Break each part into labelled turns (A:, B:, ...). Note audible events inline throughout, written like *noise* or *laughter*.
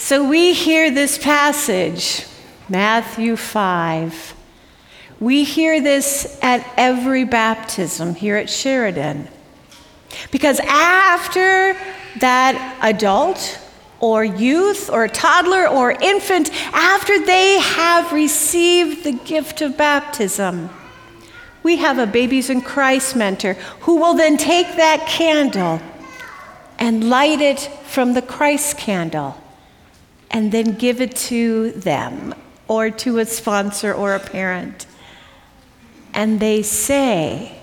A: So we hear this passage, Matthew 5. We hear this at every baptism here at Sheridan. Because after that adult or youth or toddler or infant, after they have received the gift of baptism, we have a Babies in Christ mentor who will then take that candle and light it from the Christ candle and then give it to them or to a sponsor or a parent. And they say,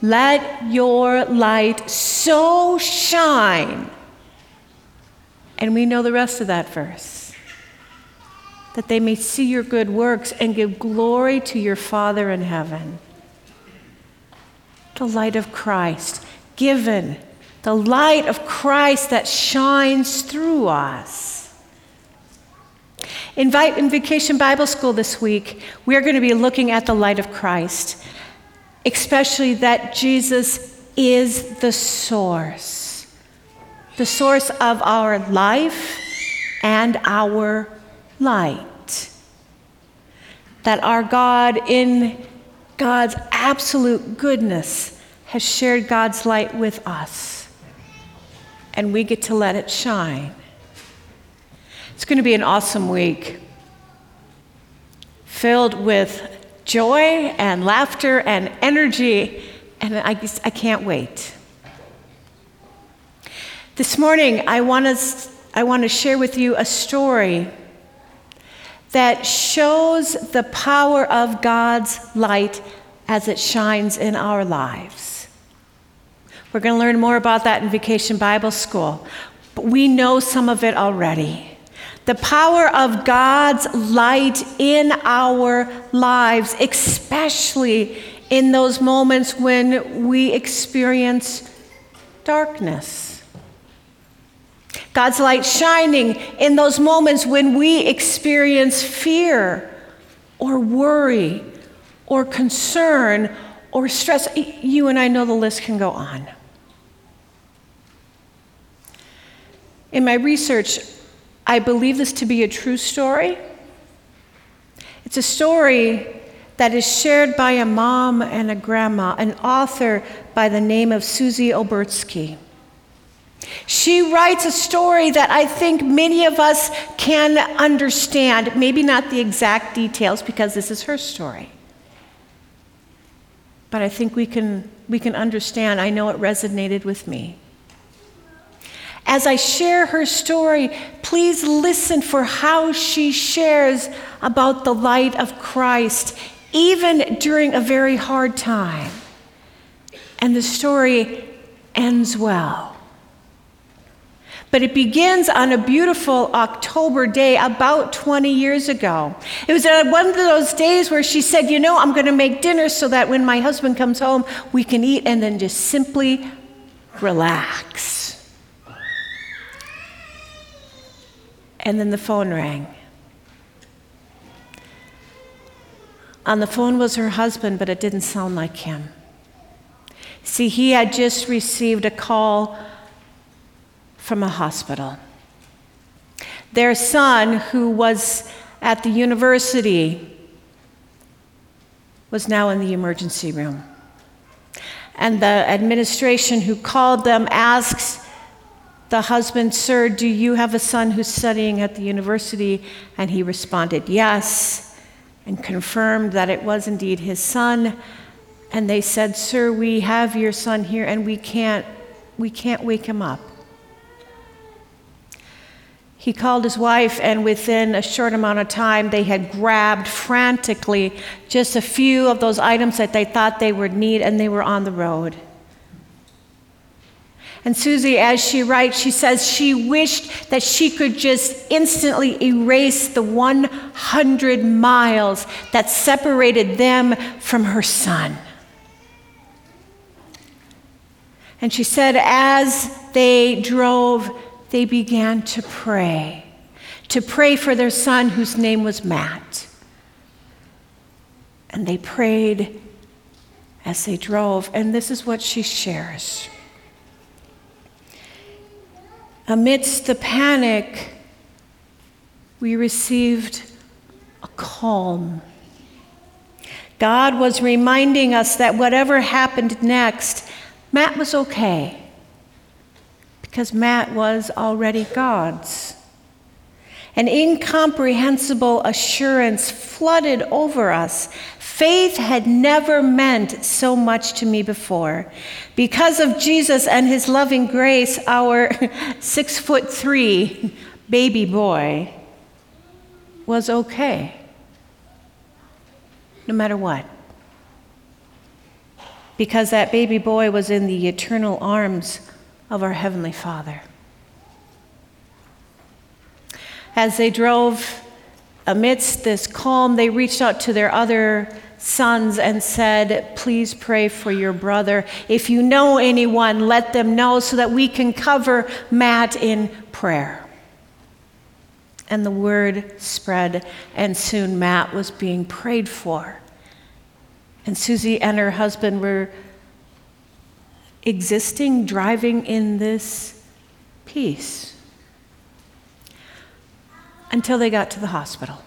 A: Let your light so shine. And we know the rest of that verse. That they may see your good works and give glory to your Father in heaven. The light of Christ, given, the light of Christ that shines through us. Invite in Vacation Bible School this week, we are going to be looking at the light of Christ, especially that Jesus is the source, the source of our life and our light. That our God, in God's absolute goodness, has shared God's light with us, and we get to let it shine. It's going to be an awesome week filled with joy and laughter and energy, and I, I can't wait. This morning, I want, to, I want to share with you a story that shows the power of God's light as it shines in our lives. We're going to learn more about that in Vacation Bible School, but we know some of it already the power of God's light in our lives, especially in those moments when we experience darkness. God's light shining in those moments when we experience fear or worry or concern or stress. You and I know the list can go on. In my research, I believe this to be a true story. It's a story that is shared by a mom and a grandma, an author by the name of Susie Obertsky. She writes a story that I think many of us can understand, maybe not the exact details because this is her story. But I think we can, we can understand. I know it resonated with me. As I share her story, please listen for how she shares about the light of Christ, even during a very hard time. And the story ends well. But it begins on a beautiful October day about 20 years ago. It was uh, one of those days where she said, You know, I'm going to make dinner so that when my husband comes home, we can eat and then just simply relax. And then the phone rang. On the phone was her husband, but it didn't sound like him. See, he had just received a call from a hospital. Their son, who was at the university, was now in the emergency room. And the administration who called them asks the husband, Sir, do you have a son who's studying at the university? And he responded, Yes, and confirmed that it was indeed his son. And they said, Sir, we have your son here and we can't, we can't wake him up. He called his wife, and within a short amount of time, they had grabbed frantically just a few of those items that they thought they would need, and they were on the road. And Susie, as she writes, she says she wished that she could just instantly erase the 100 miles that separated them from her son. And she said, as they drove, they began to pray, to pray for their son whose name was Matt. And they prayed as they drove, and this is what she shares. Amidst the panic we received a calm. God was reminding us that whatever happened next, Matt was okay because Matt was already God's. An incomprehensible assurance flooded over us. Faith had never meant so much to me before. Because of Jesus and his loving grace, our *laughs* six foot three baby boy was okay, no matter what. Because that baby boy was in the eternal arms of our Heavenly Father. As they drove amidst this calm, they reached out to their other sons and said, Please pray for your brother. If you know anyone, let them know so that we can cover Matt in prayer. And the word spread, and soon Matt was being prayed for. And Susie and her husband were existing, driving in this peace until they got to the hospital.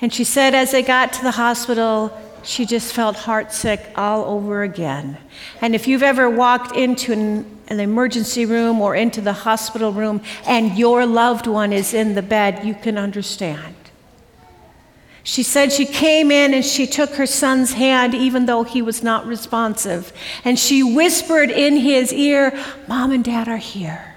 A: And she said, as they got to the hospital, she just felt heartsick all over again. And if you've ever walked into an, an, emergency room or into the hospital room and your loved one is in the bed, you can understand. She said she came in and she took her son's hand even though he was not responsive. And she whispered in his ear, Mom and Dad are here.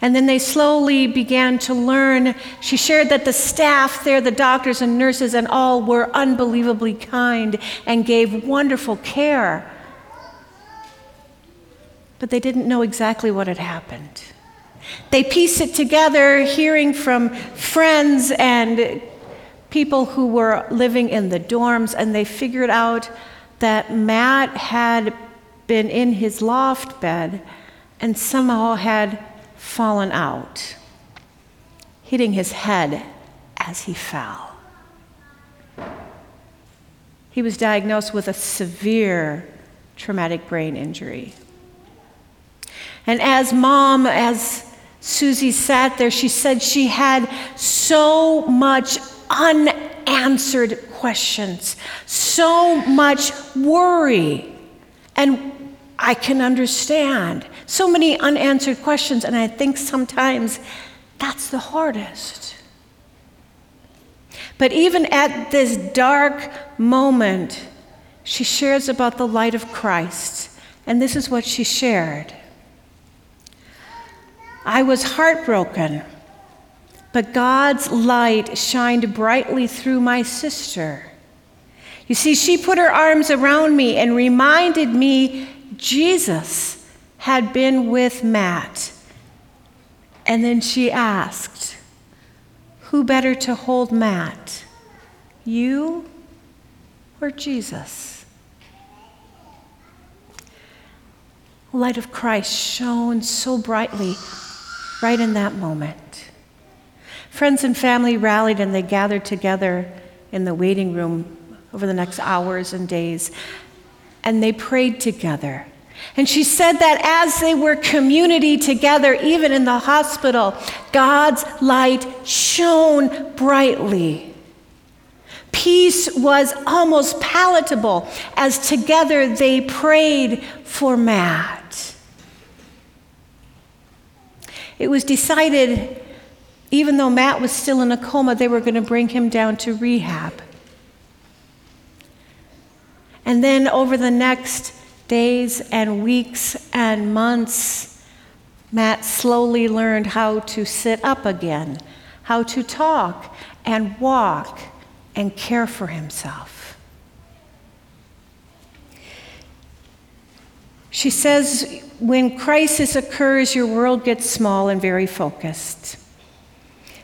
A: And then they slowly began to learn. She shared that the staff there, the doctors and nurses and all, were unbelievably kind and gave wonderful care. But they didn't know exactly what had happened. They pieced it together, hearing from friends and people who were living in the dorms, and they figured out that Matt had been in his loft bed and somehow had fallen out, hitting his head as he fell. He was diagnosed with a severe traumatic brain injury. And as mom, as Susie sat there, she said she had so much unanswered questions, so much worry. And I can understand so many unanswered questions, and I think sometimes that's the hardest. But even at this dark moment, she shares about the light of Christ, and this is what she shared I was heartbroken, but God's light shined brightly through my sister. You see, she put her arms around me and reminded me Jesus had been with Matt. And then she asked, Who better to hold Matt, you or Jesus? Light of Christ shone so brightly right in that moment. Friends and family rallied and they gathered together in the waiting room over the next hours and days and they prayed together. And she said that as they were community together, even in the hospital, God's light shone brightly. Peace was almost palatable as together they prayed for Matt. It was decided, even though Matt was still in a coma, they were going to bring him down to rehab. And then over the next days and weeks and months, Matt slowly learned how to sit up again, how to talk and walk and care for himself. She says, when crisis occurs, your world gets small and very focused.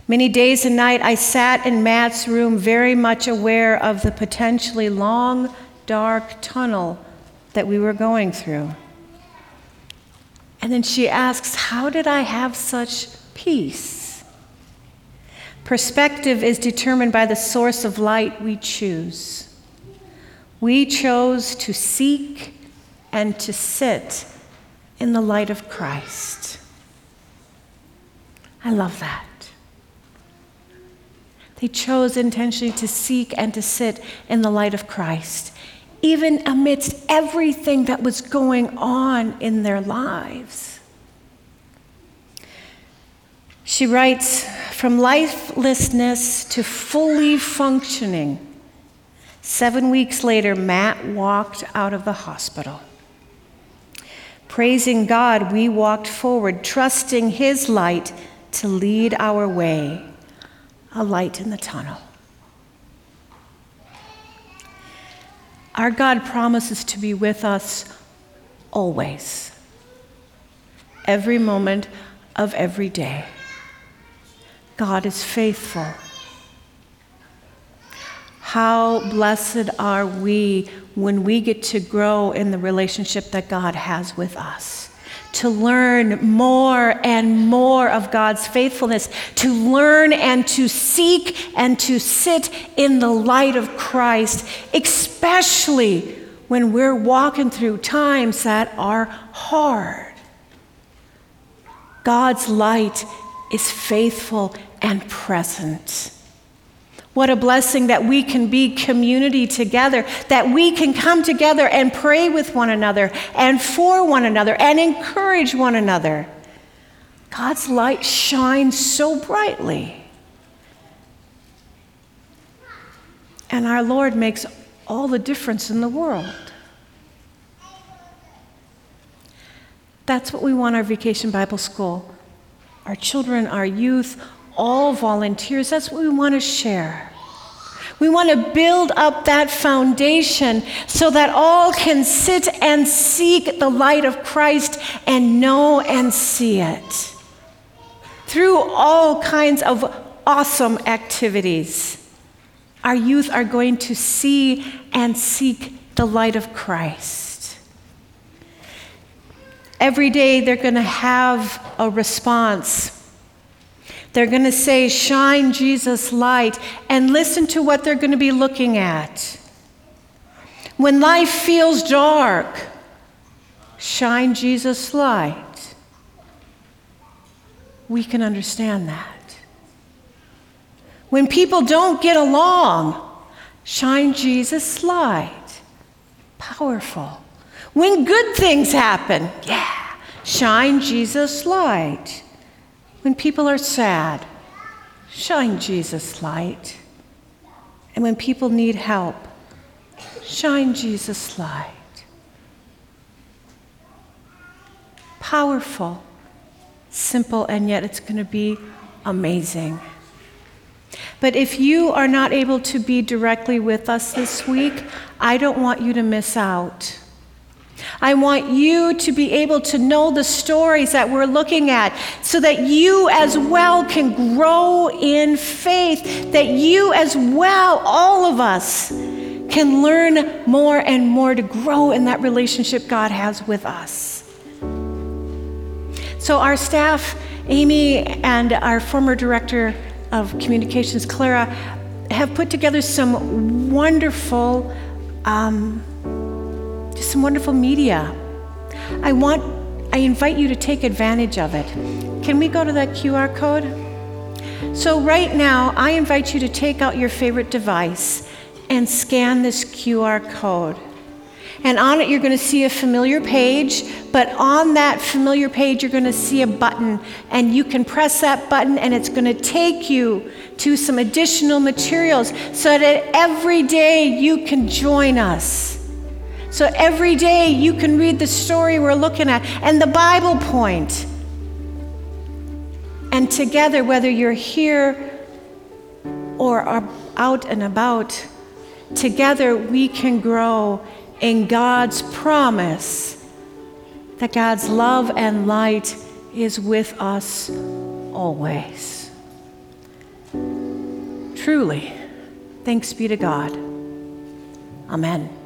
A: Many days and nights I sat in Matt's room, very much aware of the potentially long dark tunnel that we were going through. And then she asks, How did I have such peace? Perspective is determined by the source of light we choose. We chose to seek and to sit in the light of Christ. I love that. They chose intentionally to seek and to sit in the light of Christ, even amidst everything that was going on in their lives. She writes From lifelessness to fully functioning. Seven weeks later, Matt walked out of the hospital. Praising God, we walked forward, trusting His light to lead our way, a light in the tunnel. Our God promises to be with us always, every moment of every day. God is faithful. How blessed are we when we get to grow in the relationship that God has with us. To learn more and more of God's faithfulness, to learn and to seek and to sit in the light of Christ, especially when we're walking through times that are hard. God's light is faithful and present. What a blessing that we can be community together, that we can come together and pray with one another and for one another and encourage one another. God's light shines so brightly. And our Lord makes all the difference in the world. That's what we want our Vacation Bible School. Our children, our youth, all volunteers. That's what we want to share. We want to build up that foundation so that all can sit and seek the light of Christ and know and see it through all kinds of awesome activities. Our youth are going to see and seek the light of Christ. Every day they're going to have a response they're going to say, Shine Jesus' light, and listen to what they're going to be looking at. When life feels dark, shine Jesus' light. We can understand that. When people don't get along, shine Jesus' light. Powerful. When good things happen, yeah, shine Jesus' light. When people are sad, shine Jesus' light. And when people need help, shine Jesus' light. Powerful, simple, and yet it's going to be amazing. But if you are not able to be directly with us this week, I don't want you to miss out. I want you to be able to know the stories that we're looking at so that you as well can grow in faith, that you as well, all of us, can learn more and more to grow in that relationship God has with us. So, our staff, Amy and our former director of communications, Clara, have put together some wonderful. Um, just some wonderful media. I want, I invite you to take advantage of it. Can we go to that QR code? So, right now, I invite you to take out your favorite device and scan this QR code. And on it, you're going to see a familiar page, but on that familiar page, you're going to see a button, and you can press that button, and it's going to take you to some additional materials so that every day you can join us. So every day you can read the story we're looking at and the Bible point. And together, whether you're here or are out and about, together we can grow in God's promise that God's love and light is with us always. Truly, thanks be to God. Amen.